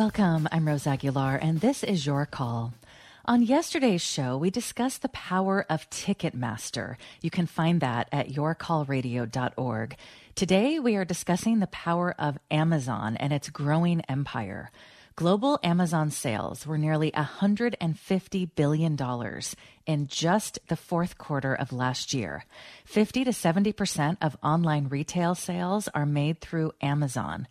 Welcome. I'm Rose Aguilar, and this is your call. On yesterday's show, we discussed the power of Ticketmaster. You can find that at yourcallradio.org. Today, we are discussing the power of Amazon and its growing empire. Global Amazon sales were nearly $150 billion in just the fourth quarter of last year. 50 to 70% of online retail sales are made through Amazon.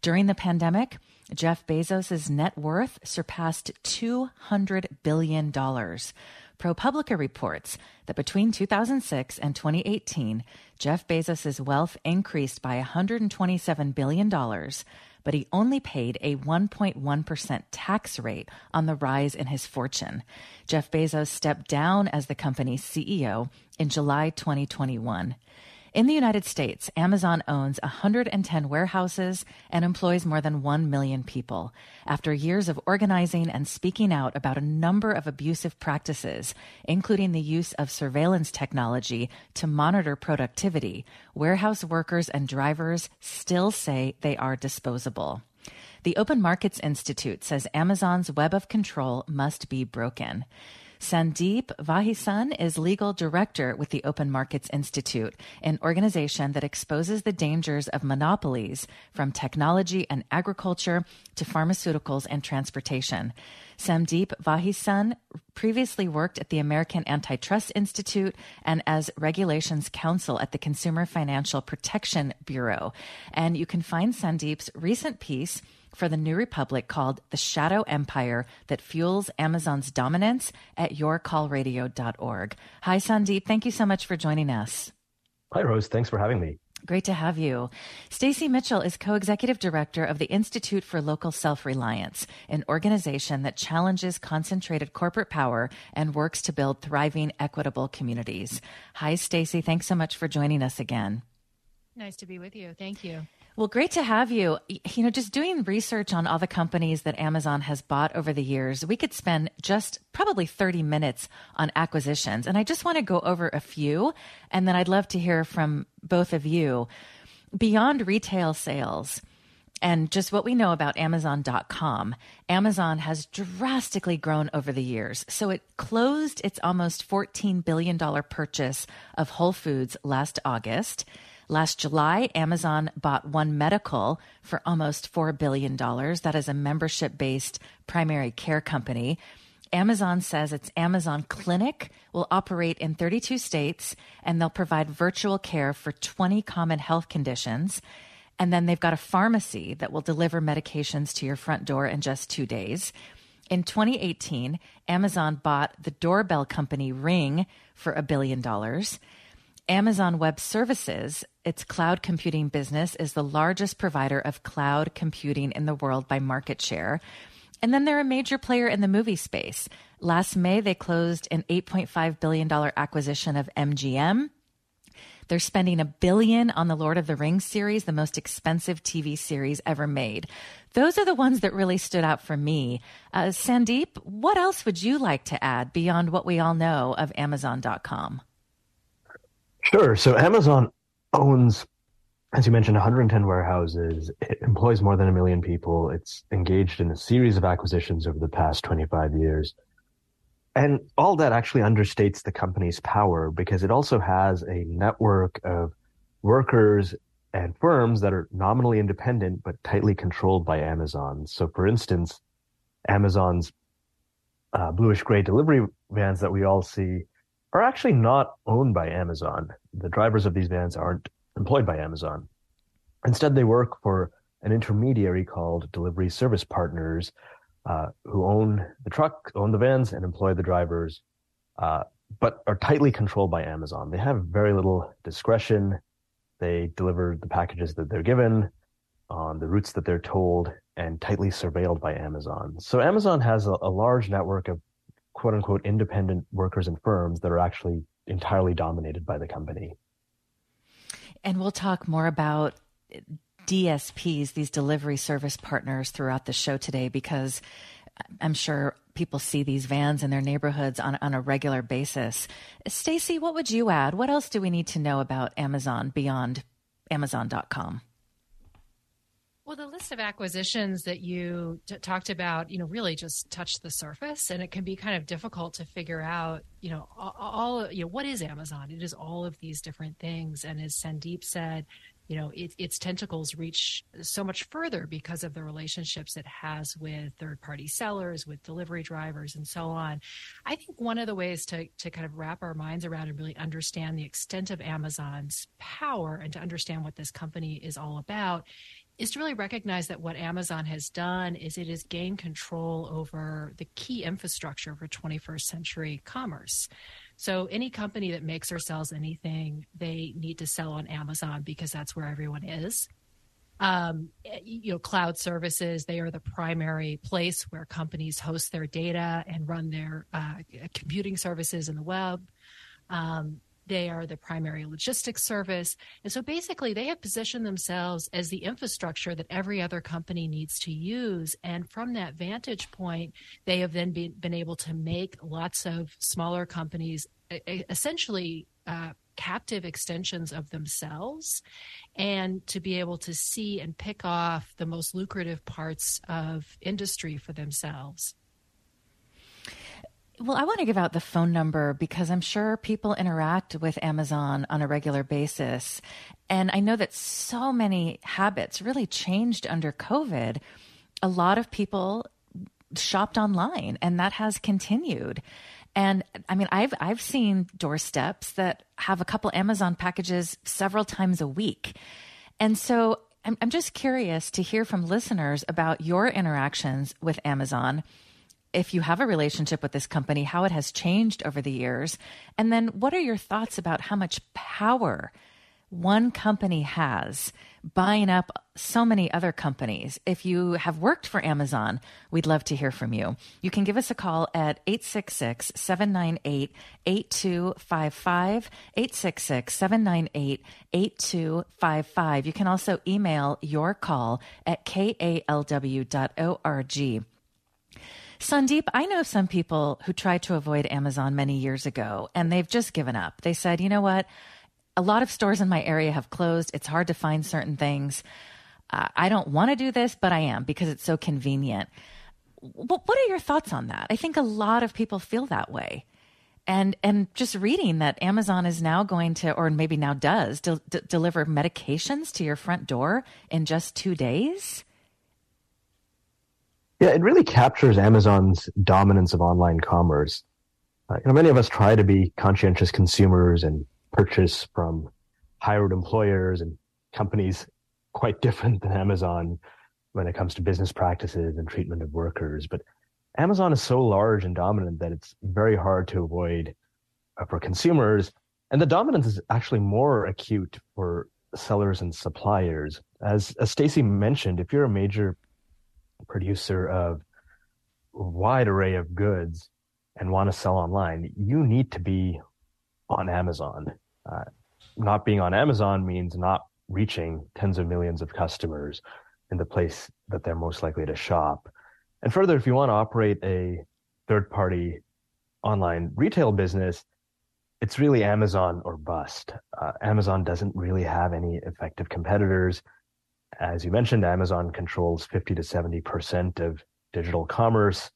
During the pandemic, Jeff Bezos' net worth surpassed $200 billion. ProPublica reports that between 2006 and 2018, Jeff Bezos' wealth increased by $127 billion, but he only paid a 1.1% tax rate on the rise in his fortune. Jeff Bezos stepped down as the company's CEO in July 2021. In the United States, Amazon owns 110 warehouses and employs more than 1 million people. After years of organizing and speaking out about a number of abusive practices, including the use of surveillance technology to monitor productivity, warehouse workers and drivers still say they are disposable. The Open Markets Institute says Amazon's web of control must be broken. Sandeep Vaheesan is legal director with the Open Markets Institute, an organization that exposes the dangers of monopolies from technology and agriculture to pharmaceuticals and transportation. Sandeep Vaheesan previously worked at the American Antitrust Institute and as regulations counsel at the Consumer Financial Protection Bureau. And you can find Sandeep's recent piece for the New Republic called The Shadow Empire That Fuels Amazon's Dominance at yourcallradio.org. Hi, Sandeep. Thank you so much for joining us. Hi, Rose. Thanks for having me. Great to have you. Stacy Mitchell is co-executive director of the Institute for Local Self-Reliance, an organization that challenges concentrated corporate power and works to build thriving, equitable communities. Hi, Stacy. Thanks so much for joining us again. Nice to be with you. Thank you. Well, great to have you. You know, just doing research on all the companies that Amazon has bought over the years, we could spend just probably 30 minutes on acquisitions. And I just want to go over a few, and then I'd love to hear from both of you. Beyond retail sales, and just what we know about Amazon.com, Amazon has drastically grown over the years. So it closed its almost $14 billion purchase of Whole Foods last August. Last July, Amazon bought One Medical for almost $4 billion. That is a membership based primary care company. Amazon says its Amazon Clinic will operate in 32 states and they'll provide virtual care for 20 common health conditions. And then they've got a pharmacy that will deliver medications to your front door in just two days. In 2018, Amazon bought the doorbell company Ring for a billion dollars. Amazon Web Services, its cloud computing business, is the largest provider of cloud computing in the world by market share. And then they're a major player in the movie space. Last May, they closed an $8.5 billion acquisition of MGM. They're spending a billion on the Lord of the Rings series, the most expensive TV series ever made. Those are the ones that really stood out for me. Uh, Sandeep, what else would you like to add beyond what we all know of Amazon.com? Sure. So Amazon owns, as you mentioned, 110 warehouses. It employs more than a million people. It's engaged in a series of acquisitions over the past 25 years. And all that actually understates the company's power because it also has a network of workers and firms that are nominally independent but tightly controlled by Amazon. So, for instance, Amazon's uh, bluish gray delivery vans that we all see are actually not owned by Amazon. The drivers of these vans aren't employed by Amazon. Instead, they work for an intermediary called Delivery Service Partners, uh, who own the truck, own the vans, and employ the drivers, uh, but are tightly controlled by Amazon. They have very little discretion. They deliver the packages that they're given on the routes that they're told and tightly surveilled by Amazon. So Amazon has a, a large network of quote unquote independent workers and firms that are actually entirely dominated by the company. And we'll talk more about DSPs, these delivery service partners, throughout the show today because I'm sure people see these vans in their neighborhoods on, on a regular basis. Stacy, what would you add? What else do we need to know about Amazon beyond Amazon.com? Well, the list of acquisitions that you t- talked about, you know, really just touched the surface, and it can be kind of difficult to figure out, you know, all, you know, what is Amazon? It is all of these different things, and as Sandeep said, you know, it, its tentacles reach so much further because of the relationships it has with third-party sellers, with delivery drivers, and so on. I think one of the ways to to kind of wrap our minds around and really understand the extent of Amazon's power and to understand what this company is all about is to really recognize that what Amazon has done is it has gained control over the key infrastructure for 21st century commerce. So any company that makes or sells anything, they need to sell on Amazon because that's where everyone is. Um, you know, cloud services, they are the primary place where companies host their data and run their uh, computing services in the web. Um, they are the primary logistics service. And so basically, they have positioned themselves as the infrastructure that every other company needs to use. And from that vantage point, they have then been, able to make lots of smaller companies essentially uh, captive extensions of themselves and to be able to see and pick off the most lucrative parts of industry for themselves. Well, I want to give out the phone number because I'm sure people interact with Amazon on a regular basis. And I know that so many habits really changed under COVID. A lot of people shopped online and that has continued. And I mean, I've, I've seen doorsteps that have a couple Amazon packages several times a week. And so I'm, I'm just curious to hear from listeners about your interactions with Amazon if you have a relationship with this company, how it has changed over the years. And then what are your thoughts about how much power one company has buying up so many other companies. If you have worked for Amazon, we'd love to hear from you. You can give us a call at 866 798 8255. 866 798 8255. You can also email your call at kalw.org. Sandeep, I know some people who tried to avoid Amazon many years ago and they've just given up. They said, you know what? A lot of stores in my area have closed. It's hard to find certain things. Uh, I don't want to do this, but I am because it's so convenient. What, what are your thoughts on that? I think a lot of people feel that way. And and just reading that Amazon is now going to, or maybe now does, de- de- deliver medications to your front door in just two days yeah, it really captures Amazon's dominance of online commerce. Uh, you know, many of us try to be conscientious consumers and purchase from hired employers and companies quite different than Amazon when it comes to business practices and treatment of workers. But Amazon is so large and dominant that it's very hard to avoid uh, for consumers. And the dominance is actually more acute for sellers and suppliers. As, as Stacy mentioned, if you're a major producer of a wide array of goods and want to sell online, you need to be on Amazon. Uh, not being on Amazon means not reaching tens of millions of customers in the place that they're most likely to shop. And further, if you want to operate a third party online retail business, it's really Amazon or bust. Uh, Amazon doesn't really have any effective competitors as you mentioned, Amazon controls 50 to 70% of digital commerce.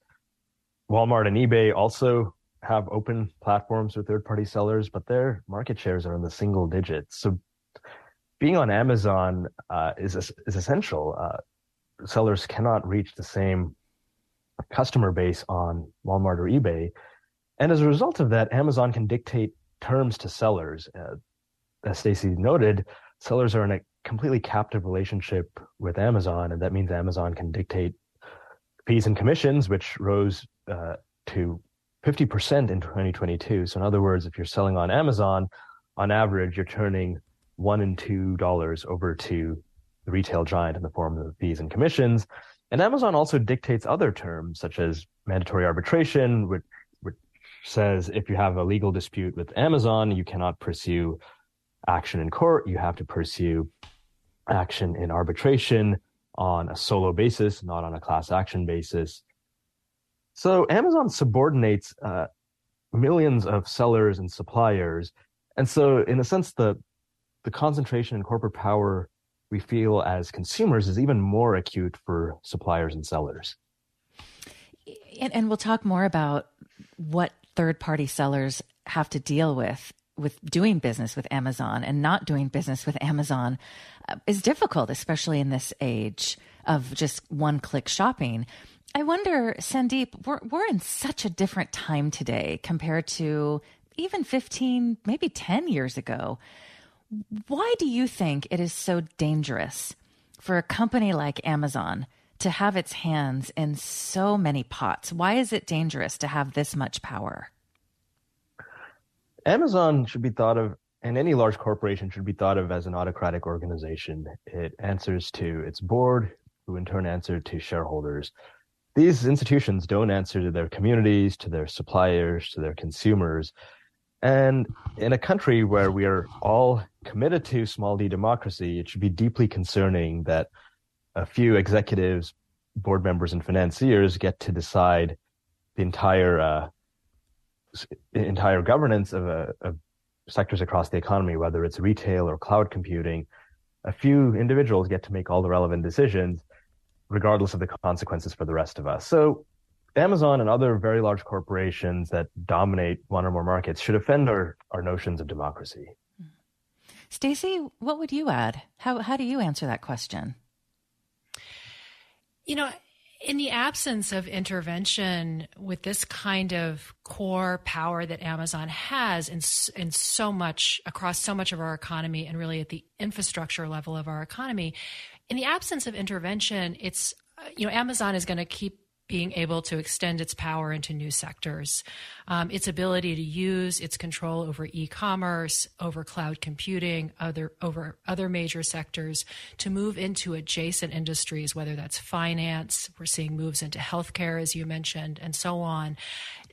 Walmart and eBay also have open platforms for third party sellers, but their market shares are in the single digits. So being on Amazon uh, is, is essential. Uh, sellers cannot reach the same customer base on Walmart or eBay. And as a result of that, Amazon can dictate terms to sellers. Uh, as Stacy noted, sellers are in a completely captive relationship with Amazon, and that means Amazon can dictate fees and commissions, which rose uh, to 50% in 2022. So, in other words, if you're selling on Amazon, on average, you're turning one and two dollars over to the retail giant in the form of fees and commissions. And Amazon also dictates other terms, such as mandatory arbitration, which, which says if you have a legal dispute with Amazon, you cannot pursue action in court. You have to pursue action in arbitration on a solo basis, not on a class action basis. So Amazon subordinates uh, millions of sellers and suppliers, and so in a sense, the the concentration in corporate power we feel as consumers is even more acute for suppliers and sellers. And, and we'll talk more about what third party sellers have to deal with with doing business with Amazon and not doing business with Amazon uh, is difficult, especially in this age of just one click shopping. I wonder, Sandeep, we're, we're in such a different time today compared to even 15, maybe 10 years ago. Why do you think it is so dangerous for a company like Amazon to have its hands in so many pots? Why is it dangerous to have this much power? Amazon should be thought of, and any large corporation should be thought of as an autocratic organization. It answers to its board, who in turn answer to shareholders these institutions don't answer to their communities, to their suppliers, to their consumers. And in a country where we are all committed to small d democracy, it should be deeply concerning that a few executives, board members, and financiers get to decide the entire uh, entire governance of, uh, of sectors across the economy, whether it's retail or cloud computing. A few individuals get to make all the relevant decisions, regardless of the consequences for the rest of us. So Amazon and other very large corporations that dominate one or more markets should offend our, our notions of democracy. Stacy, what would you add? How how do you answer that question? You know, in the absence of intervention with this kind of core power that Amazon has in, in so much across so much of our economy and really at the infrastructure level of our economy, in the absence of intervention, it's uh, you know Amazon is going to keep being able to extend its power into new sectors. Um, its ability to use its control over e-commerce, over cloud computing, other over other major sectors to move into adjacent industries, whether that's finance, we're seeing moves into healthcare, as you mentioned, and so on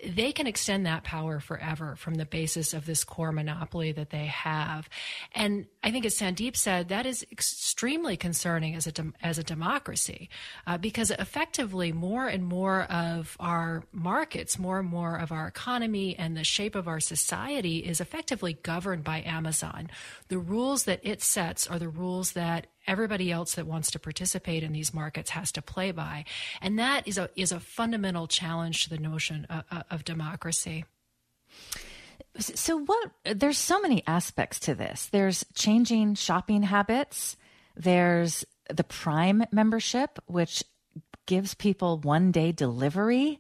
they can extend that power forever from the basis of this core monopoly that they have. And I think, as Sandeep said, that is extremely concerning as a as a democracy, uh, because effectively more and more of our markets, more and more of our economy, and the shape of our society is effectively governed by Amazon. The rules that it sets are the rules that everybody else that wants to participate in these markets has to play by. And that is a, is a fundamental challenge to the notion of, of democracy. So, what there's so many aspects to this. There's changing shopping habits, there's the Prime membership, which gives people one day delivery,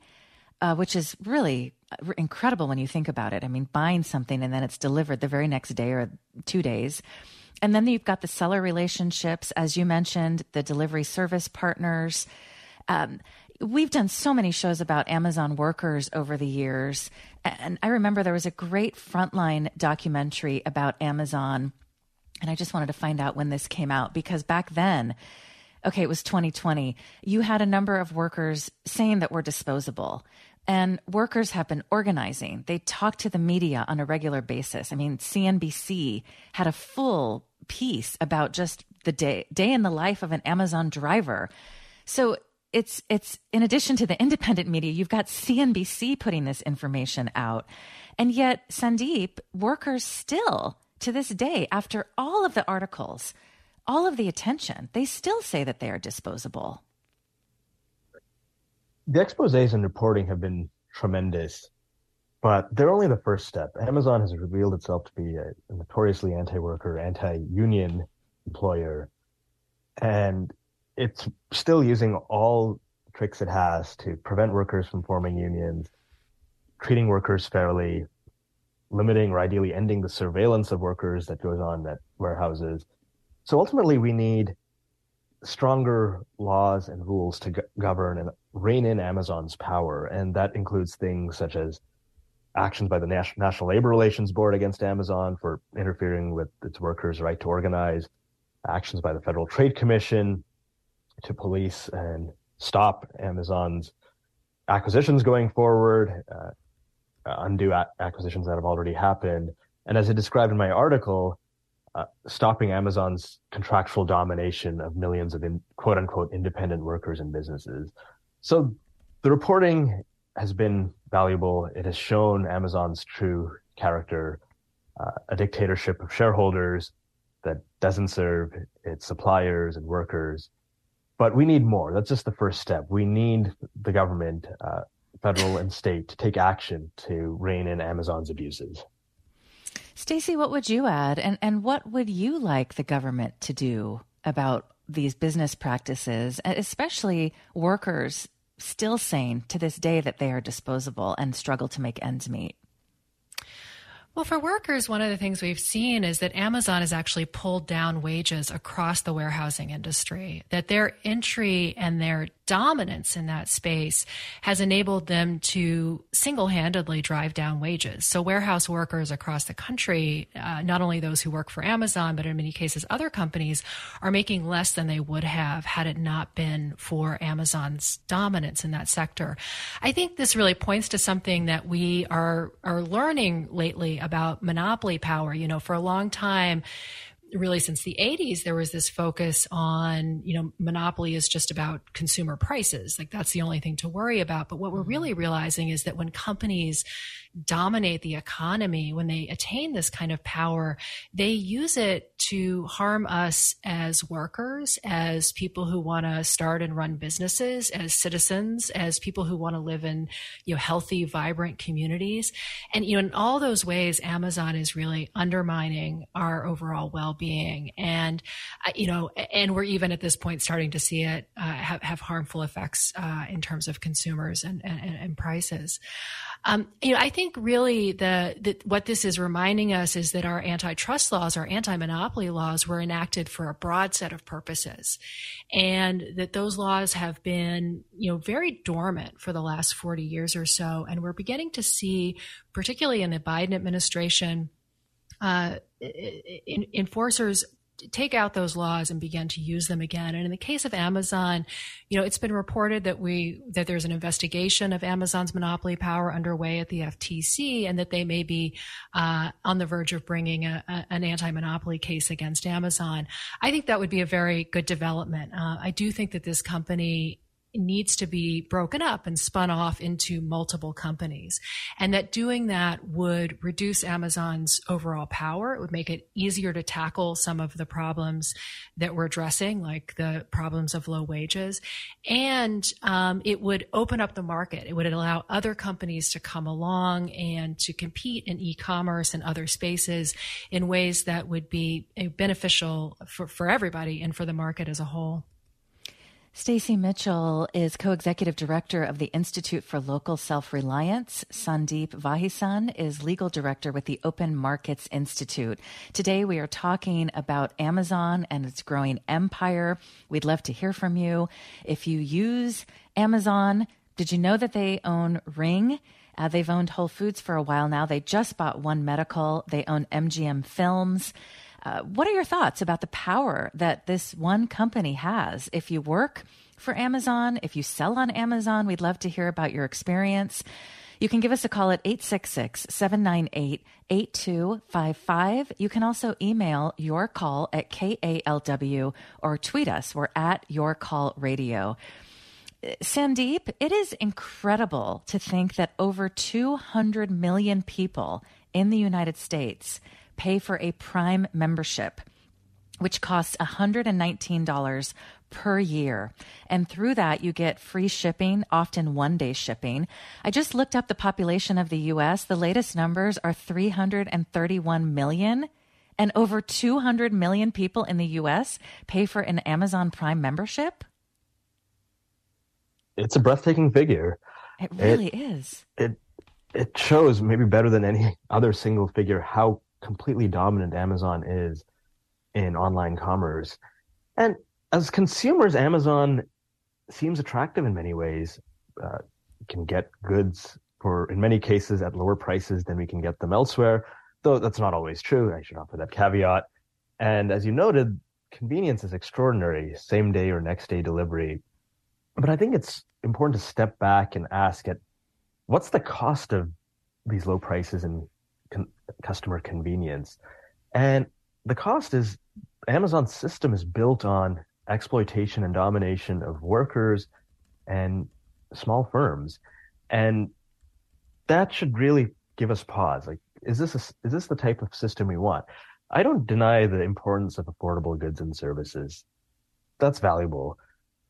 uh, which is really uh, incredible when you think about it. I mean, buying something and then it's delivered the very next day or two days. And then you've got the seller relationships, as you mentioned, the delivery service partners. Um, we've done so many shows about Amazon workers over the years. And I remember there was a great frontline documentary about Amazon. And I just wanted to find out when this came out because back then, okay, it was 2020, you had a number of workers saying that we're disposable. And workers have been organizing. They talk to the media on a regular basis. I mean, CNBC had a full piece about just the day day in the life of an Amazon driver. So it's it's in addition to the independent media, you've got CNBC putting this information out. And yet, Sandeep, workers still to this day, after all of the articles, all of the attention, they still say that they are disposable. The exposes and reporting have been tremendous. But they're only the first step. Amazon has revealed itself to be a notoriously anti-worker, anti-union employer, and it's still using all tricks it has to prevent workers from forming unions, treating workers fairly, limiting or ideally ending the surveillance of workers that goes on at warehouses. So ultimately, we need stronger laws and rules to govern and rein in Amazon's power, and that includes things such as actions by the National Labor Relations Board against Amazon for interfering with its workers' right to organize, actions by the Federal Trade Commission to police and stop Amazon's acquisitions going forward, uh, undo a- acquisitions that have already happened. And as I described in my article, uh, stopping Amazon's contractual domination of millions of in, quote unquote independent workers and businesses. So the reporting has been valuable. It has shown Amazon's true character, uh, a dictatorship of shareholders, that doesn't serve its suppliers and workers. But we need more. That's just the first step. We need the government, uh, federal and state, to take action to rein in Amazon's abuses. Stacy, what would you add? And, and what would you like the government to do about these business practices, especially workers still saying to this day that they are disposable and struggle to make ends meet? Well, for workers, one of the things we've seen is that Amazon has actually pulled down wages across the warehousing industry, that their entry and their dominance in that space has enabled them to single handedly drive down wages. So, warehouse workers across the country, uh, not only those who work for Amazon, but in many cases other companies, are making less than they would have had it not been for Amazon's dominance in that sector. I think this really points to something that we are, are learning lately about monopoly power. You know, for a long time, really since the 80s there was this focus on you know monopoly is just about consumer prices like that's the only thing to worry about but what we're really mm-hmm. realizing is that when companies dominate the economy when they attain this kind of power they use it to harm us as workers as people who want to start and run businesses as citizens as people who want to live in you know healthy vibrant communities. And you know in all those ways amazon is really undermining our overall well-being. And uh, you know and we're even at this point starting to see it uh, have, have harmful effects uh, in terms of consumers and, and, and prices. Um, you know i think really the, the what this is reminding us is that our antitrust laws our anti-monopoly laws were enacted for a broad set of purposes. And that those laws have been you know very dormant for the last 40 years or so. And we're beginning to see particularly in the biden administration uh, enforcers take out those laws and begin to use them again. And in the case of Amazon, you know, it's been reported that we that there's an investigation of Amazon's monopoly power underway at the FTC, and that they may be uh, on the verge of bringing a, a, an anti-monopoly case against Amazon. I think that would be a very good development. Uh, I do think that this company needs to be broken up and spun off into multiple companies. And that doing that would reduce Amazon's overall power. It would make it easier to tackle some of the problems that we're addressing, like the problems of low wages. And um, it would open up the market. It would allow other companies to come along and to compete in e-commerce and other spaces in ways that would be beneficial for, for everybody and for the market as a whole. Stacy Mitchell is co-executive director of the Institute for Local Self-Reliance. Sandeep Vaheesan is legal director with the Open Markets Institute. Today we are talking about Amazon and its growing empire. We'd love to hear from you. If you use Amazon, did you know that they own Ring? Uh, they've owned Whole Foods for a while now. They just bought One Medical. They own MGM Films. Uh, what are your thoughts about the power that this one company has? If you work for Amazon, if you sell on Amazon, we'd love to hear about your experience. You can give us a call at 866 798 8255. You can also email your call at KALW or tweet us. We're at Your Call Radio. Sandeep, it is incredible to think that over 200 million people in the United States pay for a Prime membership, which costs $119 per year. And through that, you get free shipping, often one day shipping. I just looked up the population of the US. The latest numbers are 331 million. And over 200 million people in the US pay for an Amazon Prime membership. It's a breathtaking figure. It really it, is. It it shows maybe better than any other single figure how completely dominant Amazon is in online commerce. And as consumers, Amazon seems attractive in many ways. Uh, can get goods for, in many cases, at lower prices than we can get them elsewhere, though that's not always true. I should offer that caveat. And as you noted, convenience is extraordinary, same day or next day delivery. But I think it's important to step back and ask at what's the cost of these low prices and customer convenience. And the cost is Amazon's system is built on exploitation and domination of workers and small firms. And that should really give us pause. Like, is this a, is this the type of system we want? I don't deny the importance of affordable goods and services. That's valuable.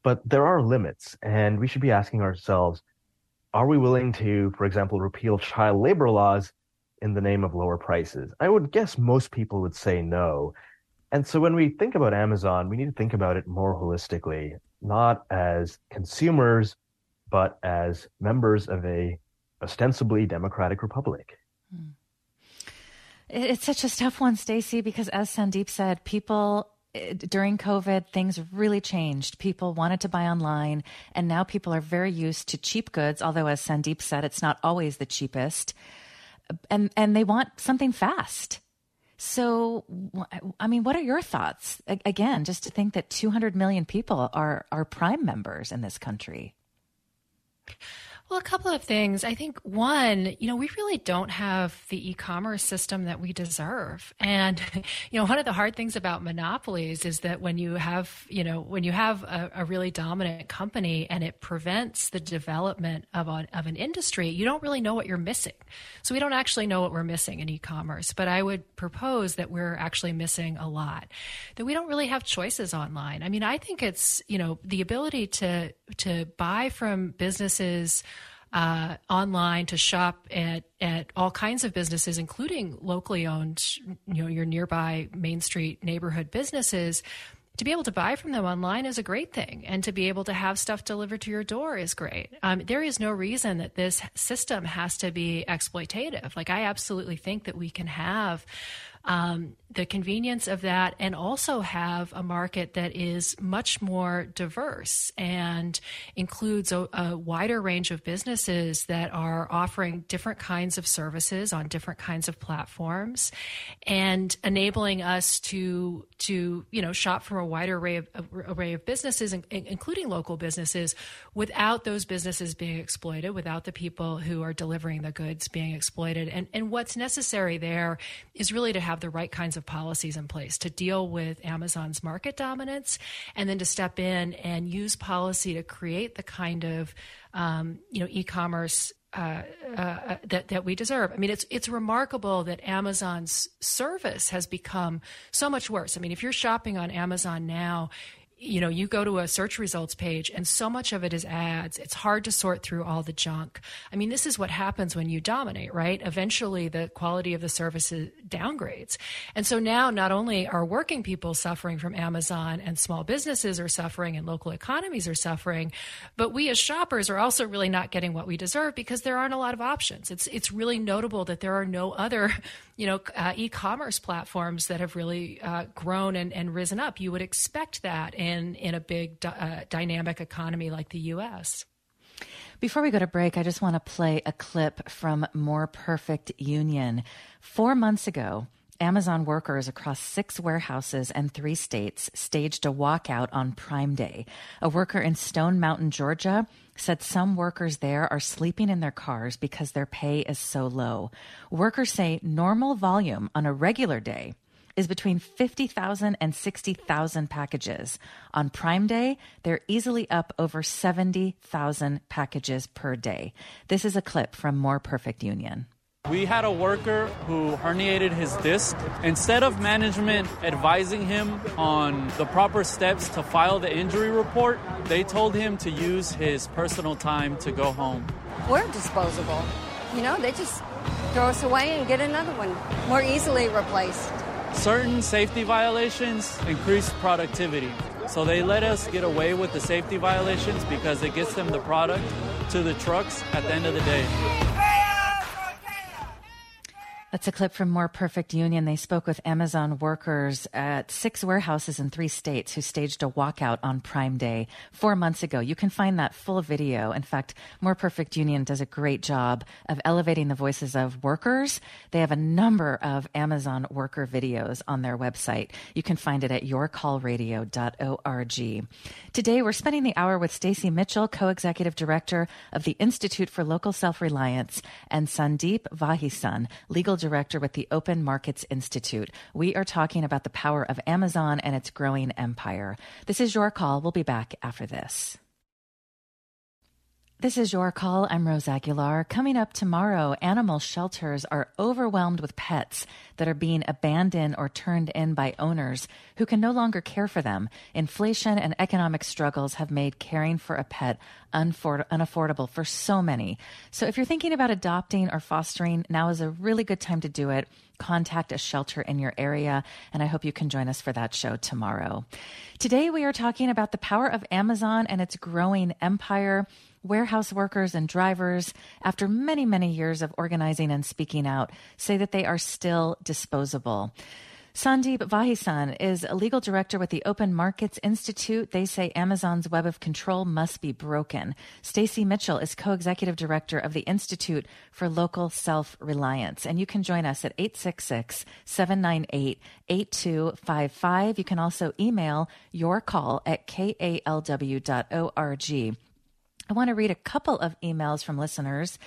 But there are limits, and we should be asking ourselves are we willing to, for example, repeal child labor laws in the name of lower prices? I would guess most people would say no. And so when we think about Amazon, we need to think about it more holistically, not as consumers, but as members of a ostensibly democratic republic. Hmm. It's such a tough one, Stacy, because as Sandeep said, people during COVID, things really changed. People wanted to buy online, and now people are very used to cheap goods. Although, as Sandeep said, it's not always the cheapest, and and they want something fast. So, I mean, what are your thoughts? Again, just to think that 200 million people are are Prime members in this country. Well, a couple of things. I think one, you know, we really don't have the e-commerce system that we deserve. And, you know, one of the hard things about monopolies is that when you have, you know, when you have a, a really dominant company and it prevents the development of, of an industry, you don't really know what you're missing. So we don't actually know what we're missing in e-commerce. But I would propose that we're actually missing a lot. That we don't really have choices online. I mean, I think it's, you know, the ability to to buy from businesses uh, online to shop at, at all kinds of businesses, including locally owned, you know, your nearby Main Street neighborhood businesses. To be able to buy from them online is a great thing, and to be able to have stuff delivered to your door is great. Um, there is no reason that this system has to be exploitative. Like, I absolutely think that we can have um, the convenience of that and also have a market that is much more diverse and includes a, a, wider range of businesses that are offering different kinds of services on different kinds of platforms and enabling us to to you know shop from a wider array of array of businesses including local businesses without those businesses being exploited without the people who are delivering the goods being exploited. And and what's necessary there is really to have the right kinds of of policies in place to deal with Amazon's market dominance, and then to step in and use policy to create the kind of um, you know e-commerce uh, uh, that that we deserve. I mean, it's it's remarkable that Amazon's service has become so much worse. I mean, if you're shopping on Amazon now, you know, you go to a search results page and so much of it is ads. It's hard to sort through all the junk. I mean, this is what happens when you dominate, right? Eventually the quality of the services downgrades. And so now not only are working people suffering from Amazon and small businesses are suffering and local economies are suffering, but we as shoppers are also really not getting what we deserve because there aren't a lot of options. It's, it's really notable that there are no other you know, uh, e-commerce platforms that have really uh, grown and, and, risen up. You would expect that in in a big uh, dynamic economy like the U.S. Before we go to break, I just want to play a clip from More Perfect Union. Four months ago, Amazon workers across six warehouses and three states staged a walkout on Prime Day. A worker in Stone Mountain, Georgia, said some workers there are sleeping in their cars because their pay is so low. Workers say normal volume on a regular day is between 50,000 and 60,000 packages. On Prime Day, they're easily up over 70,000 packages per day. This is a clip from More Perfect Union. We had a worker who herniated his disc. Instead of management advising him on the proper steps to file the injury report, they told him to use his personal time to go home. We're disposable. You know, they just throw us away and get another one more easily replaced. Certain safety violations increase productivity. So they let us get away with the safety violations because it gets them the product to the trucks at the end of the day. That's a clip from More Perfect Union. They spoke with Amazon workers at six warehouses in three states who staged a walkout on Prime Day four months ago. You can find that full video. In fact, More Perfect Union does a great job of elevating the voices of workers. They have a number of Amazon worker videos on their website. You can find it at yourcallradio.org. Today, we're spending the hour with Stacy Mitchell, co-executive director of the Institute for Local Self-Reliance, and Sandeep Vaheesan, legal director with the Open Markets Institute. We are talking about the power of Amazon and its growing empire. This is your call. We'll be back after this. This is your call. I'm Rose Aguilar. Coming up tomorrow, animal shelters are overwhelmed with pets that are being abandoned or turned in by owners who can no longer care for them. Inflation and economic struggles have made caring for a pet unaffordable for so many. So if you're thinking about adopting or fostering, now is a really good time to do it. Contact a shelter in your area, and I hope you can join us for that show tomorrow. Today, we are talking about the power of Amazon and its growing empire warehouse workers and drivers, after many, many years of organizing and speaking out, say that they are still disposable. Sandeep Vaheesan is a legal director with the Open Markets Institute. They say Amazon's web of control must be broken. Stacy Mitchell is co-executive director of the Institute for Local Self-Reliance. And you can join us at 866-798-8255. You can also email your call at kalw.org. I want to read a couple of emails from listeners.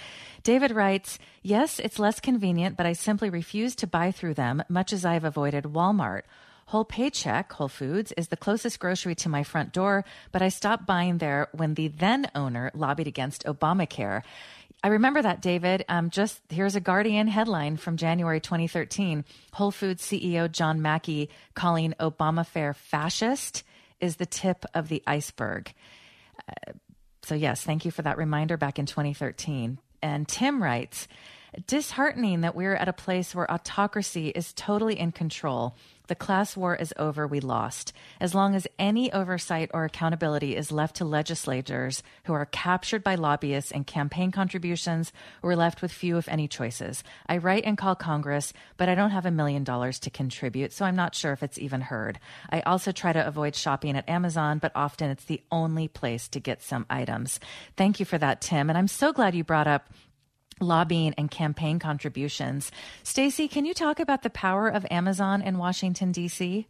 David writes, Yes, it's less convenient, but I simply refuse to buy through them, much as I've avoided Walmart. Whole Paycheck, Whole Foods, is the closest grocery to my front door, but I stopped buying there when the then owner lobbied against Obamacare. I remember that, David. Um, just here's a Guardian headline from January 2013 Whole Foods CEO John Mackey calling Obamacare fascist is the tip of the iceberg. Uh, so, yes, thank you for that reminder back in 2013. And Tim writes, disheartening that we're at a place where autocracy is totally in control the class war is over, we lost. As long as any oversight or accountability is left to legislators who are captured by lobbyists and campaign contributions, we're left with few, if any, choices. I write and call Congress, but I don't have a million dollars to contribute, so I'm not sure if it's even heard. I also try to avoid shopping at Amazon, but often it's the only place to get some items. Thank you for that, Tim. And I'm so glad you brought up lobbying and campaign contributions. Stacy, can you talk about the power of Amazon in Washington D.C.?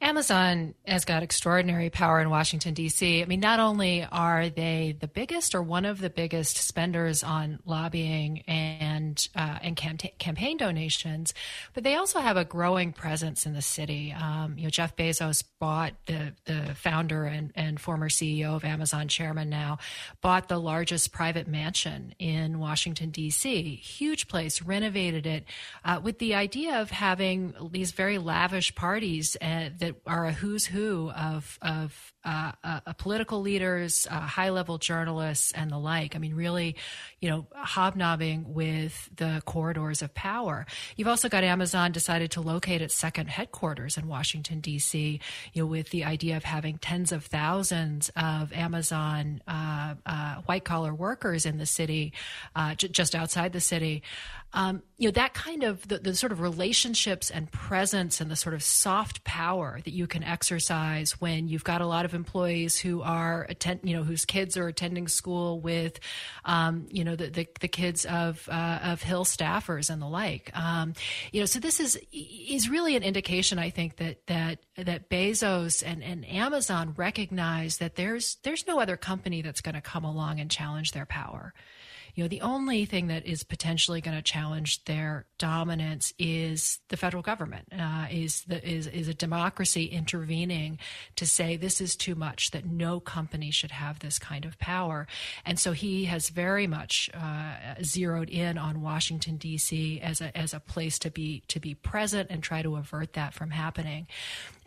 Amazon has got extraordinary power in Washington, D.C. I mean, not only are they the biggest or one of the biggest spenders on lobbying and uh, and cam- campaign donations, but they also have a growing presence in the city. Um, you know, Jeff Bezos bought the the founder and, and former CEO of Amazon, chairman now, bought the largest private mansion in Washington, D.C. Huge place, renovated it uh, with the idea of having these very lavish parties uh, that are a who's who of of uh, uh, political leaders, uh, high level journalists, and the like. I mean, really, you know, hobnobbing with the corridors of power. You've also got Amazon decided to locate its second headquarters in Washington D.C. You know, with the idea of having tens of thousands of Amazon uh, uh, white collar workers in the city, uh, j- just outside the city. Um, you know that kind of the, the, sort of relationships and presence and the sort of soft power that you can exercise when you've got a lot of employees who are attend, you know, whose kids are attending school with, um, you know, the, the, the kids of uh, of Hill staffers and the like. Um, you know, so this is is really an indication, I think, that that that Bezos and, and Amazon recognize that there's there's no other company that's going to come along and challenge their power you know, the only thing that is potentially going to challenge their dominance is the federal government, uh, is the is is a democracy intervening to say this is too much, that no company should have this kind of power, and so he has very much uh, zeroed in on Washington D.C. as a as a place to be to be present and try to avert that from happening.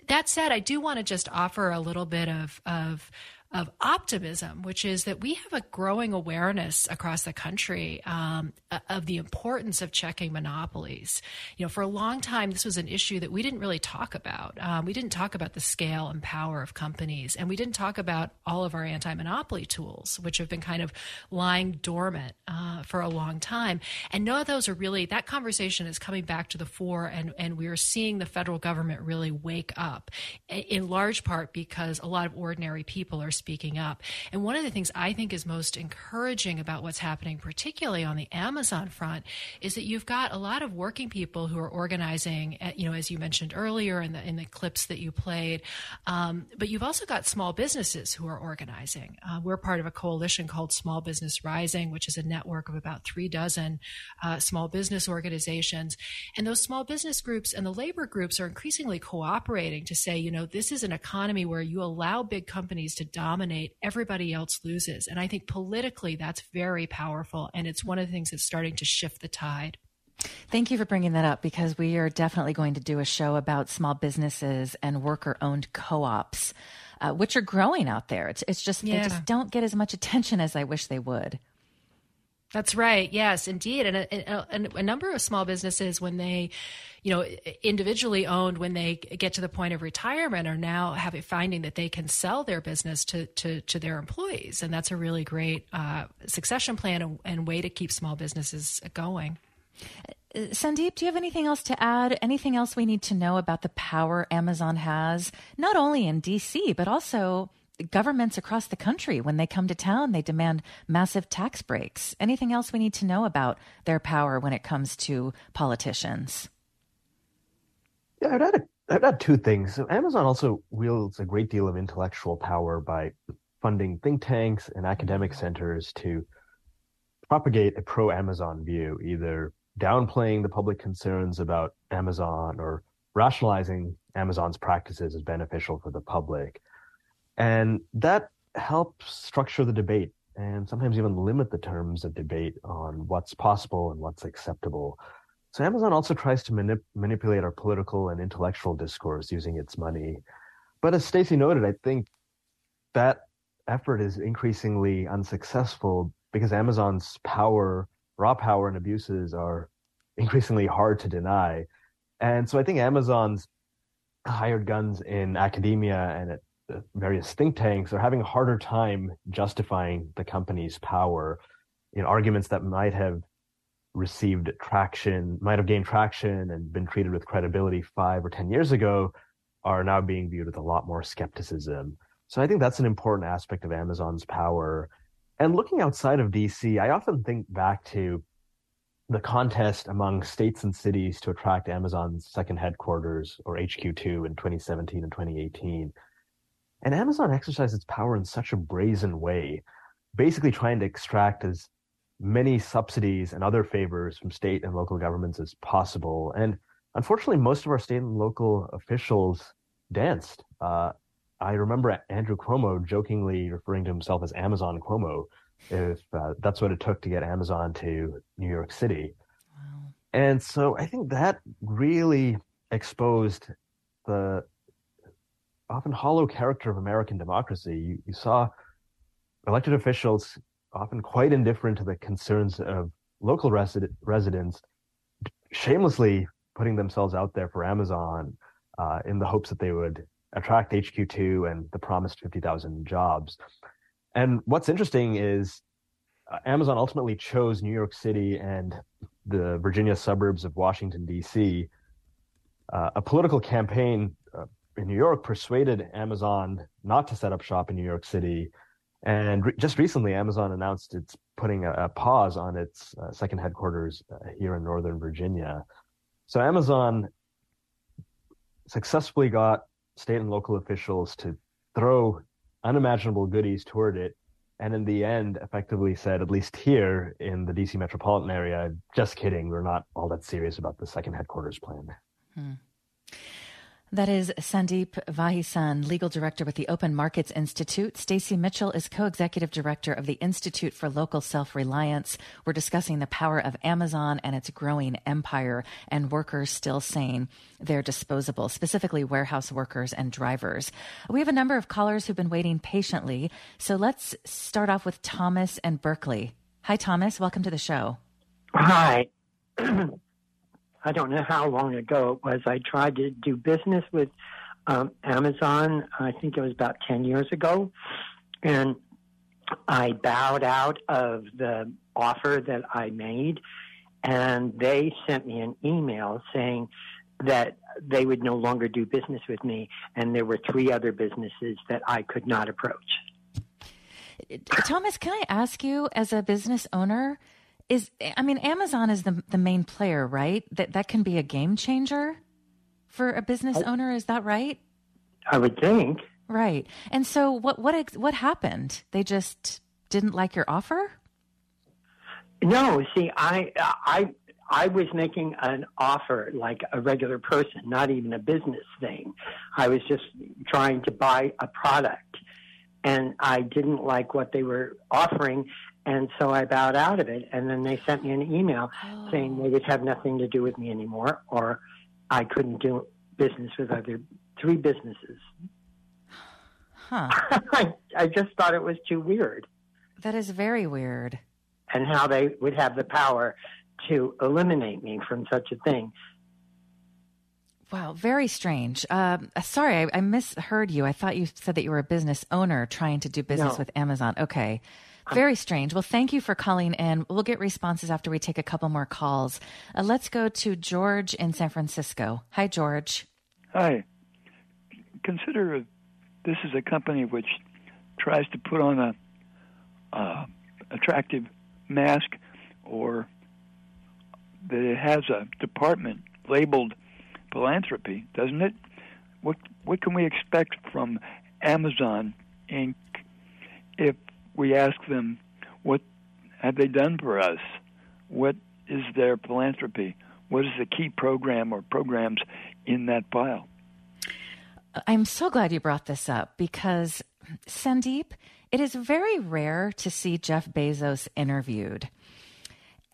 That said, I do want to just offer a little bit of of of optimism, which is that we have a growing awareness across the country um, of the importance of checking monopolies. You know, for a long time, this was an issue that we didn't really talk about. Um, we didn't talk about the scale and power of companies, and we didn't talk about all of our anti-monopoly tools, which have been kind of lying dormant uh, for a long time. And none of those are really that conversation is coming back to the fore, and and we are seeing the federal government really wake up, in large part because a lot of ordinary people are speaking up. And one of the things I think is most encouraging about what's happening, particularly on the Amazon front, is that you've got a lot of working people who are organizing, at, you know, as you mentioned earlier in the, in the clips that you played. Um, but you've also got small businesses who are organizing. Uh, we're part of a coalition called Small Business Rising, which is a network of about three dozen uh, small business organizations. And those small business groups and the labor groups are increasingly cooperating to say, you know, this is an economy where you allow big companies to dominate dominate, everybody else loses. And I think politically that's very powerful. And it's one of the things that's starting to shift the tide. Thank you for bringing that up because we are definitely going to do a show about small businesses and worker owned co ops, uh, which are growing out there. It's, it's just, yeah. they just don't get as much attention as I wish they would. That's right. Yes, indeed. And a, a, number of small businesses, when they, you know, individually owned, when they get to the point of retirement, are now having finding that they can sell their business to to, to their employees, and that's a really great uh, succession plan and, and way to keep small businesses going. Uh, Sandeep, do you have anything else to add? Anything else we need to know about the power Amazon has, not only in DC, but also governments across the country when they come to town they demand massive tax breaks. Anything else we need to know about their power when it comes to politicians? Yeah i'd add, a, I'd add two things. So amazon also wields a great deal of intellectual power by funding think tanks and academic mm-hmm. centers to propagate a pro amazon view either downplaying the public concerns about amazon or rationalizing amazon's practices as beneficial for the public and that helps structure the debate and sometimes even limit the terms of debate on what's possible and what's acceptable. So Amazon also tries to manip- manipulate our political and intellectual discourse using its money. But as Stacy noted, I think that effort is increasingly unsuccessful because Amazon's power, raw power and abuses are increasingly hard to deny. And so I think Amazon's hired guns in academia and at various think tanks are having a harder time justifying the company's power in arguments that might have received traction, might have gained traction and been treated with credibility five or 10 years ago are now being viewed with a lot more skepticism. So I think that's an important aspect of Amazon's power. And looking outside of DC, I often think back to the contest among states and cities to attract Amazon's second headquarters or HQ2 in 2017 and 2018. And Amazon exercised its power in such a brazen way, basically trying to extract as many subsidies and other favors from state and local governments as possible. And unfortunately, most of our state and local officials danced. Uh, I remember Andrew Cuomo jokingly referring to himself as Amazon Cuomo, if uh, that's what it took to get Amazon to New York City. Wow. And so I think that really exposed the often hollow character of American democracy. You, you saw elected officials often quite indifferent to the concerns of local resi- residents, shamelessly putting themselves out there for Amazon uh, in the hopes that they would attract HQ2 and the promised 50,000 jobs. And what's interesting is uh, Amazon ultimately chose New York City and the Virginia suburbs of Washington, D.C. Uh, a political campaign in New York persuaded Amazon not to set up shop in New York City. And re- just recently, Amazon announced it's putting a, a pause on its uh, second headquarters uh, here in Northern Virginia. So Amazon successfully got state and local officials to throw unimaginable goodies toward it. And in the end, effectively said, at least here in the DC metropolitan area, just kidding, we're not all that serious about the second headquarters plan. Hmm. That is Sandeep Vaheesan, legal director with the Open Markets Institute. Stacy Mitchell is co-executive director of the Institute for Local Self-Reliance. We're discussing the power of Amazon and its growing empire and workers still saying they're disposable, specifically warehouse workers and drivers. We have a number of callers who've been waiting patiently. So let's start off with Thomas and Berkeley. Hi, Thomas. Welcome to the show. Hi. I don't know how long ago it was. I tried to do business with um, Amazon. I think it was about 10 years ago. And I bowed out of the offer that I made. And they sent me an email saying that they would no longer do business with me. And there were three other businesses that I could not approach. Thomas, can I ask you, as a business owner, is I mean Amazon is the the main player, right? That that can be a game changer for a business I, owner. Is that right? I would think. Right. And so what what what happened? They just didn't like your offer? No, see, I I I was making an offer like a regular person, not even a business thing. I was just trying to buy a product and I didn't like what they were offering, and so I bowed out of it. And then they sent me an email Oh. saying they would have nothing to do with me anymore, or I couldn't do business with other three businesses. Huh. I, I just thought it was too weird, That is very weird. and how they would have the power to eliminate me from such a thing. Wow, very strange. Um, uh, sorry, I, I misheard you. I thought you said that you were a business owner trying to do business No. with Amazon. Okay. Very strange. Well, thank you for calling in. We'll get responses after we take a couple more calls. Uh, let's go to George in San Francisco. Hi, George. Hi. Consider this is a company which tries to put on a uh, attractive mask, or that it has a department labeled philanthropy, doesn't it? What what can we expect from Amazon Inc. if we ask them what have they done for us? What is their philanthropy? What is the key program or programs in that file? I'm so glad you brought this up because, Sandeep, it is very rare to see Jeff Bezos interviewed.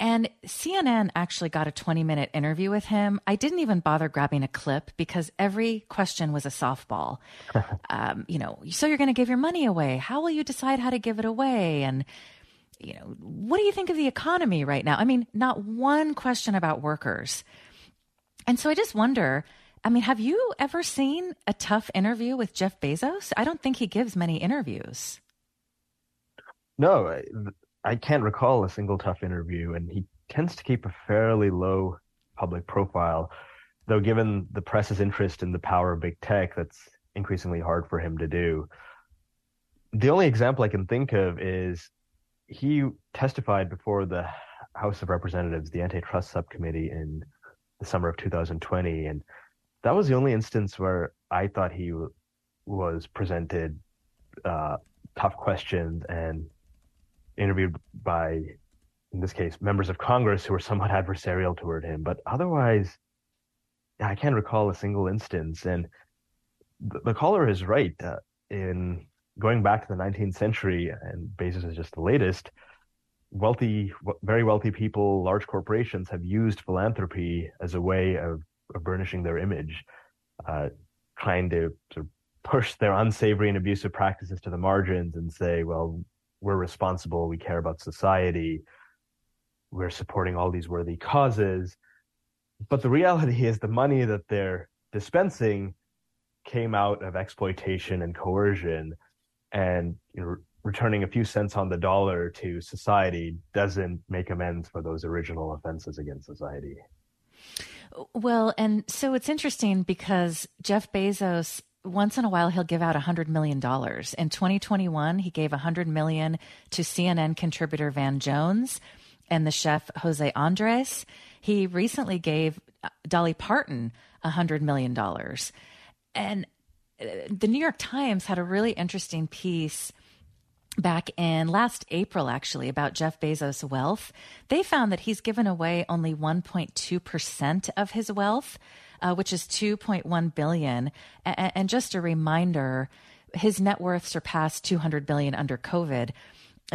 And CNN actually got a 20 minute interview with him. I didn't even bother grabbing a clip because every question was a softball. um, you know, so you're going to give your money away. How will you decide how to give it away? And, you know, what do you think of the economy right now? I mean, not one question about workers. And so I just wonder I mean, have you ever seen a tough interview with Jeff Bezos? I don't think he gives many interviews. No, I, can't recall a single tough interview, and he tends to keep a fairly low public profile. Though, given the press's interest in the power of big tech, that's increasingly hard for him to do. The only example I can think of is he testified before the House of Representatives, the Antitrust Subcommittee, in the summer of 2020, and that was the only instance where I thought he w- was presented uh, tough questions and interviewed by, in this case, members of Congress who were somewhat adversarial toward him. But otherwise, I can't recall a single instance. And the, the caller is right. Uh, in going back to the 19th century, and Bezos is just the latest, wealthy, very wealthy people, large corporations have used philanthropy as a way of, of burnishing their image, uh, trying to push their unsavory and abusive practices to the margins and say, well, we're responsible, we care about society, we're supporting all these worthy causes. But the reality is the money that they're dispensing came out of exploitation and coercion and you know, returning a few cents on the dollar to society doesn't make amends for those original offenses against society. Well, and so it's interesting because Jeff Bezos once in a while he'll give out $100 million. In 2021, he gave 100 million to CNN contributor Van Jones and the chef Jose Andres. He recently gave Dolly Parton $100 million. And uh, the New York Times had a really interesting piece back in last April, actually, about Jeff Bezos' wealth. They found that he's given away only 1.2% of his wealth, uh, which is 2.1 billion. And, and just a reminder, his net worth surpassed 200 billion under COVID.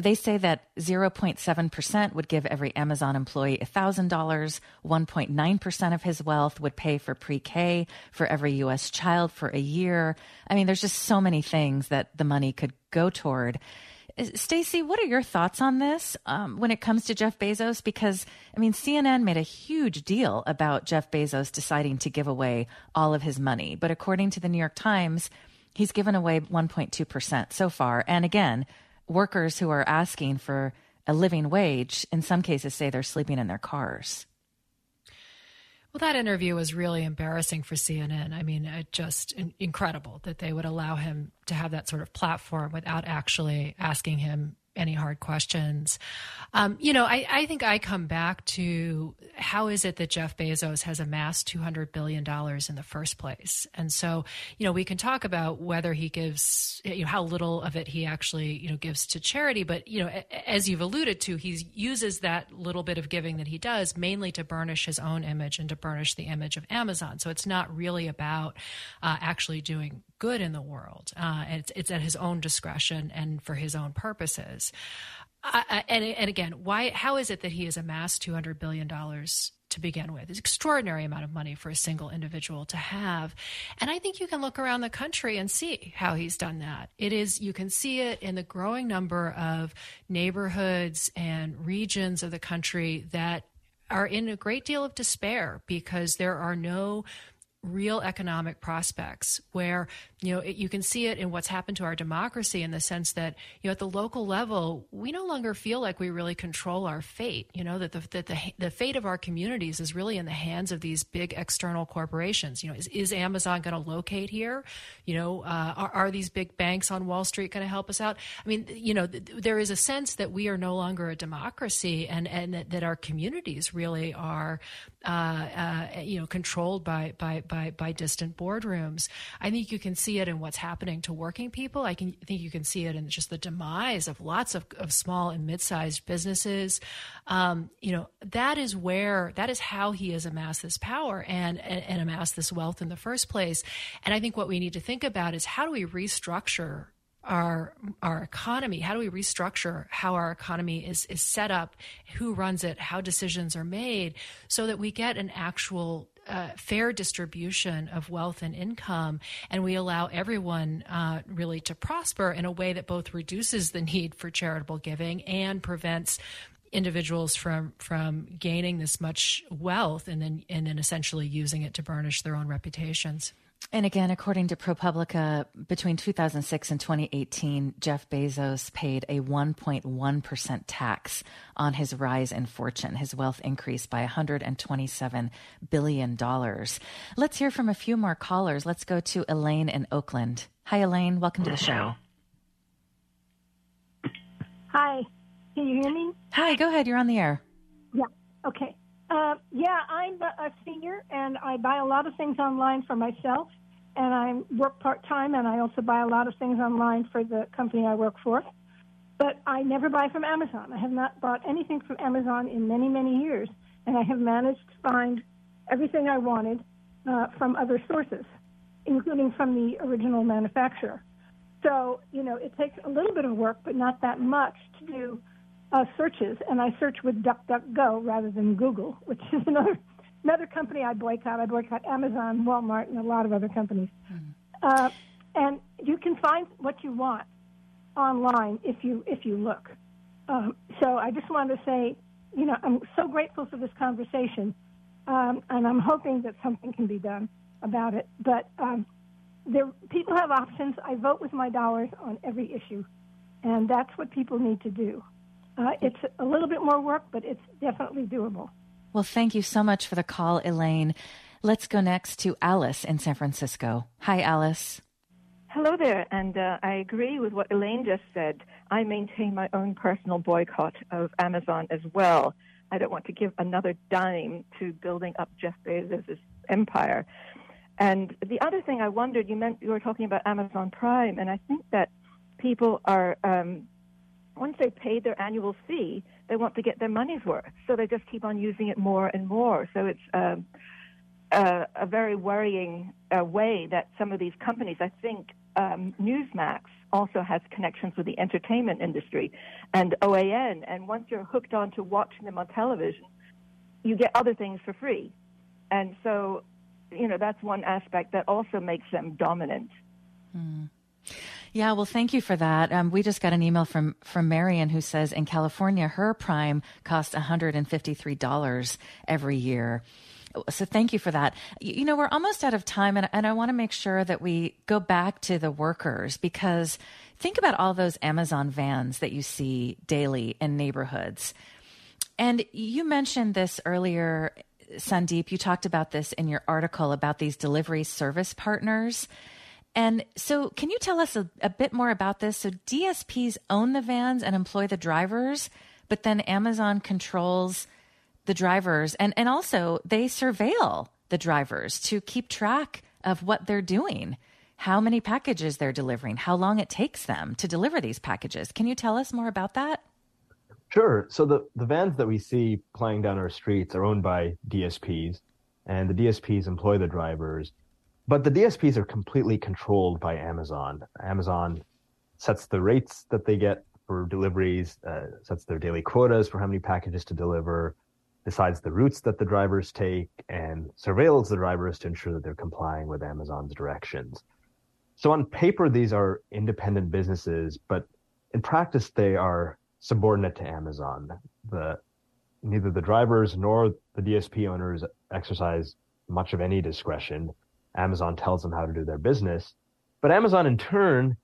They say that 0.7% would give every Amazon employee $1,000. 1.9% of his wealth would pay for pre K for every U.S. child for a year. I mean, there's just so many things that the money could go toward. Stacey, what are your thoughts on this um, when it comes to Jeff Bezos? Because, I mean, CNN made a huge deal about Jeff Bezos deciding to give away all of his money. But according to the New York Times, he's given away 1.2% so far. And again, workers who are asking for a living wage, in some cases, say they're sleeping in their cars. Well, that interview was really embarrassing for CNN. I mean, it just in- incredible that they would allow him to have that sort of platform without actually asking him any hard questions. Um, you know, I, I think I come back to how is it that Jeff Bezos has amassed $200 billion in the first place? And so, you know, we can talk about whether he gives, you know, how little of it he actually, you know, gives to charity. But, you know, as you've alluded to, he uses that little bit of giving that he does mainly to burnish his own image and to burnish the image of Amazon. So it's not really about uh, actually doing good in the world. Uh, it's, it's at his own discretion and for his own purposes. Uh, and, and again, why? How is it that he has amassed two hundred billion dollars to begin with? It's an extraordinary amount of money for a single individual to have, and I think you can look around the country and see how he's done that. It is you can see it in the growing number of neighborhoods and regions of the country that are in a great deal of despair because there are no real economic prospects where you know it, you can see it in what's happened to our democracy in the sense that you know at the local level we no longer feel like we really control our fate. You know that the that the, the fate of our communities is really in the hands of these big external corporations. You know is, is Amazon going to locate here? You know uh, are, are these big banks on Wall Street going to help us out? I mean you know th- there is a sense that we are no longer a democracy and and that, that our communities really are uh, uh, you know controlled by by by by distant boardrooms. I think you can see it in what's happening to working people. I can I think you can see it in just the demise of lots of, of small and mid-sized businesses. Um, you know that is where that is how he has amassed this power and, and and amassed this wealth in the first place. And I think what we need to think about is how do we restructure our our economy? How do we restructure how our economy is is set up, who runs it, how decisions are made, so that we get an actual uh, fair distribution of wealth and income, and we allow everyone uh, really to prosper in a way that both reduces the need for charitable giving and prevents individuals from from gaining this much wealth and then and then essentially using it to burnish their own reputations. And again, according to ProPublica, between 2006 and 2018, Jeff Bezos paid a 1.1% tax on his rise in fortune. His wealth increased by $127 billion. Let's hear from a few more callers. Let's go to Elaine in Oakland. Hi, Elaine. Welcome to the show. Hi. Can you hear me? Hi, go ahead. You're on the air. Yeah. Okay. Uh, yeah, I'm a senior, and I buy a lot of things online for myself, and I work part time, and I also buy a lot of things online for the company I work for. But I never buy from Amazon. I have not bought anything from Amazon in many, many years, and I have managed to find everything I wanted uh, from other sources, including from the original manufacturer. So, you know, it takes a little bit of work, but not that much to do uh, searches, and I search with DuckDuckGo rather than Google, which is another another company I boycott. I boycott Amazon, Walmart, and a lot of other companies. Mm-hmm. Uh, and you can find what you want online if you if you look. Um, so I just wanted to say, you know, I'm so grateful for this conversation, um, and I'm hoping that something can be done about it. But um, there, people have options. I vote with my dollars on every issue, and that's what people need to do. Uh, it's a little bit more work, but it's definitely doable. Well, thank you so much for the call, Elaine. Let's go next to Alice in San Francisco. Hi, Alice. Hello there, and uh, I agree with what Elaine just said. I maintain my own personal boycott of Amazon as well. I don't want to give another dime to building up Jeff Bezos' empire. And the other thing I wondered, you meant you were talking about Amazon Prime, and I think that people are um, once they pay their annual fee, they want to get their money's worth. So they just keep on using it more and more. So it's um, a, a very worrying uh, way that some of these companies, I think um, Newsmax also has connections with the entertainment industry and OAN. And once you're hooked on to watching them on television, you get other things for free. And so, you know, that's one aspect that also makes them dominant. Hmm. Yeah, well, thank you for that. Um, we just got an email from from Marion who says in California her prime costs one hundred and fifty three dollars every year. So thank you for that. You know, we're almost out of time, and, and I want to make sure that we go back to the workers because think about all those Amazon vans that you see daily in neighborhoods. And you mentioned this earlier, Sandeep. You talked about this in your article about these delivery service partners And so, can you tell us a, a, bit more about this? So, DSPs own the vans and employ the drivers, but then Amazon controls the drivers and, and also they surveil the drivers to keep track of what they're doing, how many packages they're delivering, how long it takes them to deliver these packages. Can you tell us more about that? Sure. So the, the vans that we see playing down our streets are owned by DSPs, and the DSPs employ the drivers. But the DSPs are completely controlled by Amazon. Amazon sets the rates that they get for deliveries, uh, sets their daily quotas for how many packages to deliver, decides the routes that the drivers take, and surveils the drivers to ensure that they're complying with Amazon's directions. So on paper, these are independent businesses, but in practice, they are subordinate to Amazon. The neither the drivers nor the DSP owners exercise much of any discretion. Amazon tells them how to do their business, but Amazon in turn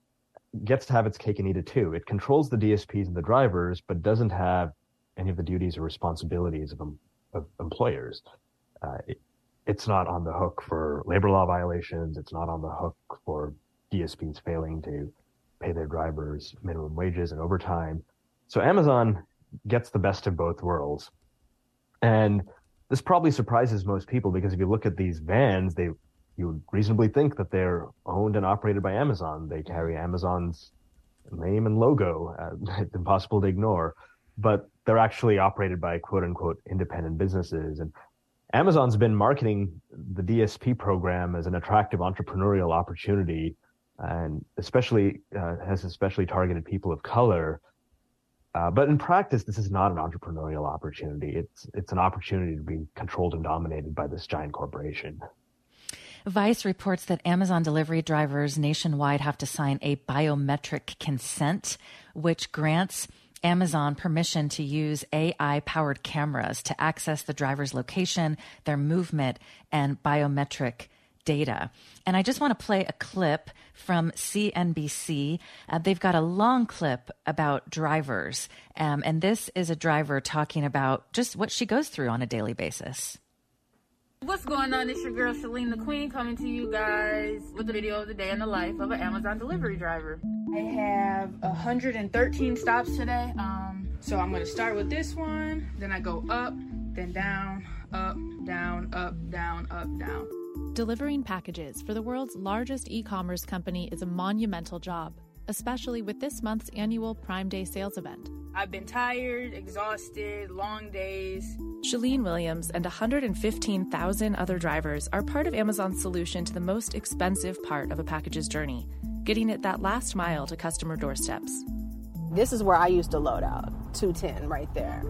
gets to have its cake and eat it too. It controls the DSPs and the drivers, but doesn't have any of the duties or responsibilities of, of employers. Uh, it, it's not on the hook for labor law violations. It's not on the hook for DSPs failing to pay their drivers minimum wages and overtime. So Amazon gets the best of both worlds. And this probably surprises most people because if you look at these vans, they you would reasonably think that they're owned and operated by Amazon. They carry Amazon's name and logo. Uh, it's impossible to ignore, but they're actually operated by quote unquote independent businesses. And Amazon's been marketing the DSP program as an attractive entrepreneurial opportunity, and especially uh, has especially targeted people of color. Uh, but in practice, this is not an entrepreneurial opportunity. It's it's an opportunity to be controlled and dominated by this giant corporation. Vice reports that Amazon delivery drivers nationwide have to sign a biometric consent, which grants Amazon permission to use AI powered cameras to access the driver's location, their movement, and biometric data. And I just want to play a clip from CNBC. Uh, they've got a long clip about drivers. Um, and this is a driver talking about just what she goes through on a daily basis. What's going on? It's your girl Shalene the Queen coming to you guys with a video of the day in the life of an Amazon delivery driver. I have 113 stops today. Um, so I'm gonna start with this one, then I go up, then down, up, down, up, down, up, down. Delivering packages for the world's largest e commerce company is a monumental job, especially with this month's annual Prime Day sales event. I've been tired, exhausted, long days. Shalene Williams and 115,000 other drivers are part of Amazon's solution to the most expensive part of a package's journey getting it that last mile to customer doorsteps. This is where I used to load out 210 right there.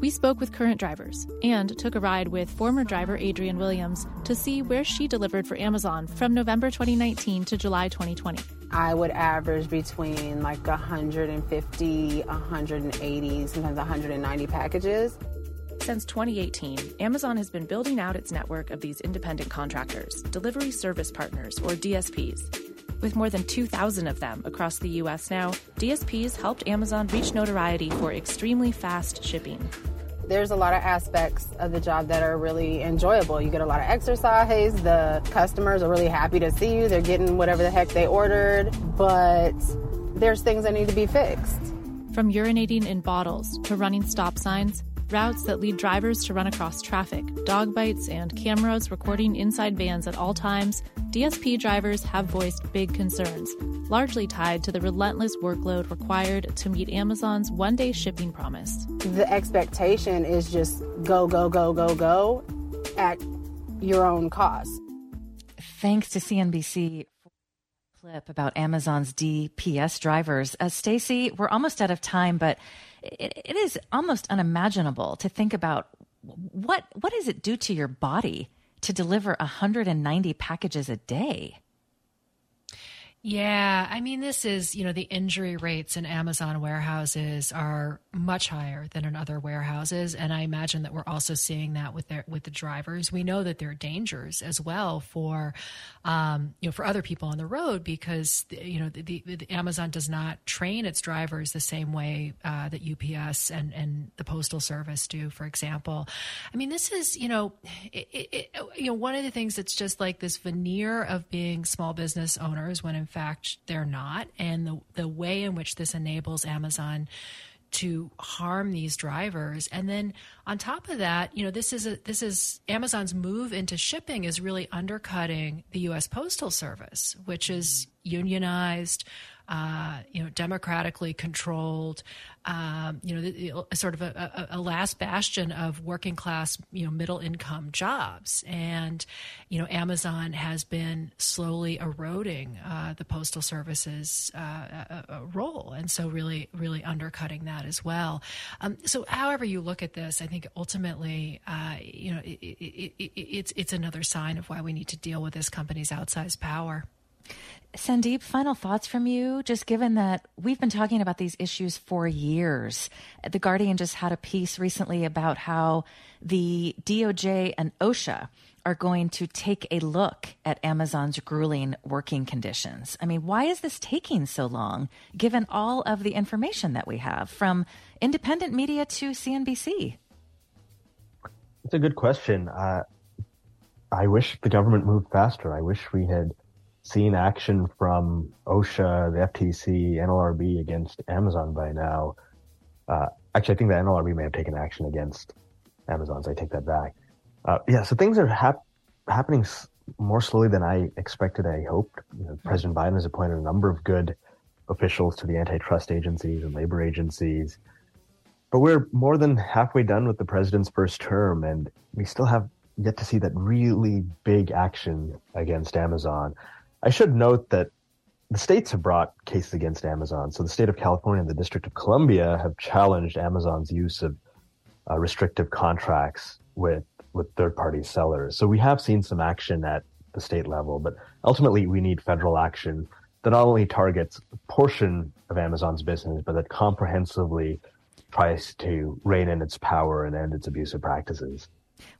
We spoke with current drivers and took a ride with former driver Adrienne Williams to see where she delivered for Amazon from November 2019 to July 2020. I would average between like 150, 180, sometimes 190 packages. Since 2018, Amazon has been building out its network of these independent contractors, delivery service partners, or DSPs. With more than 2,000 of them across the U.S. now, DSPs helped Amazon reach notoriety for extremely fast shipping. There's a lot of aspects of the job that are really enjoyable. You get a lot of exercise. The customers are really happy to see you. They're getting whatever the heck they ordered, but there's things that need to be fixed. From urinating in bottles to running stop signs, routes that lead drivers to run across traffic, dog bites, and cameras recording inside vans at all times, DSP drivers have voiced big concerns, largely tied to the relentless workload required to meet Amazon's one day shipping promise. The expectation is just go, go, go, go, go at your own cost. Thanks to CNBC clip about Amazon's DPS drivers. Uh, Stacy, we're almost out of time, but it, it is almost unimaginable to think about what what does it do to your body to deliver 190 packages a day? Yeah, I mean, this is, you know, the injury rates in Amazon warehouses are much higher than in other warehouses, and I imagine that we're also seeing that with their with the drivers. We know that there are dangers as well for um, you know for other people on the road because you know the, the, the Amazon does not train its drivers the same way uh, that UPS and and the Postal Service do, for example. I mean, this is you know it, it, you know one of the things that's just like this veneer of being small business owners when in fact they're not, and the the way in which this enables Amazon to harm these drivers. And then on top of that you know this is a this is Amazon's move into shipping is really undercutting the US Postal Service which is mm-hmm. unionized uh, you know, democratically controlled, um, you know, the, the, sort of a, a, a, last bastion of working class, you know, middle income jobs. And, you know, Amazon has been slowly eroding uh, the Postal Service's uh, role. And so really, really undercutting that as well. Um, so however you look at this, I think ultimately, uh, you know, it, it, it, it's, it's another sign of why we need to deal with this company's outsized power. Sandeep, final thoughts from you, just given that we've been talking about these issues for years. The Guardian just had a piece recently about how the DOJ and OSHA are going to take a look at Amazon's grueling working conditions. I mean, why is this taking so long, given all of the information that we have from independent media to CNBC? It's a good question. Uh, I wish the government moved faster. I wish we had seen action from OSHA, the FTC, NLRB against Amazon by now. Uh, actually, I think the NLRB may have taken action against Amazon, so I take that back. Uh, yeah, so things are hap- happening s- more slowly than I expected. I hoped. You know, President Biden has appointed a number of good officials to the antitrust agencies and labor agencies. But we're more than halfway done with the president's first term, and we still have yet to see that really big action against Amazon. I should note that the states have brought cases against Amazon. So the state of California and the District of Columbia have challenged Amazon's use of uh, restrictive contracts with with third party sellers. So we have seen some action at the state level, but ultimately we need federal action that not only targets a portion of Amazon's business, but that comprehensively tries to rein in its power and end its abusive practices.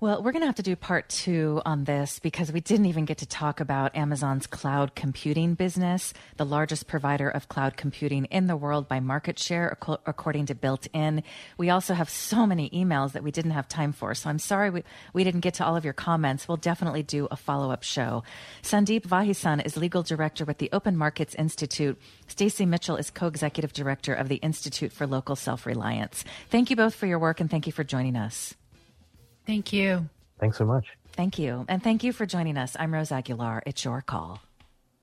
Well, we're going to have to do part two on this because we didn't even get to talk about Amazon's cloud computing business, the largest provider of cloud computing in the world by market share, according to Built In. We also have so many emails that we didn't have time for. So I'm sorry we, we didn't get to all of your comments. We'll definitely do a follow up show. Sandeep Vaheesan is legal director with the Open Markets Institute. Stacy Mitchell is co executive director of the Institute for Local Self Reliance. Thank you both for your work and thank you for joining us. Thank you. Thanks so much. Thank you. And thank you for joining us. I'm Rose Aguilar. It's your call.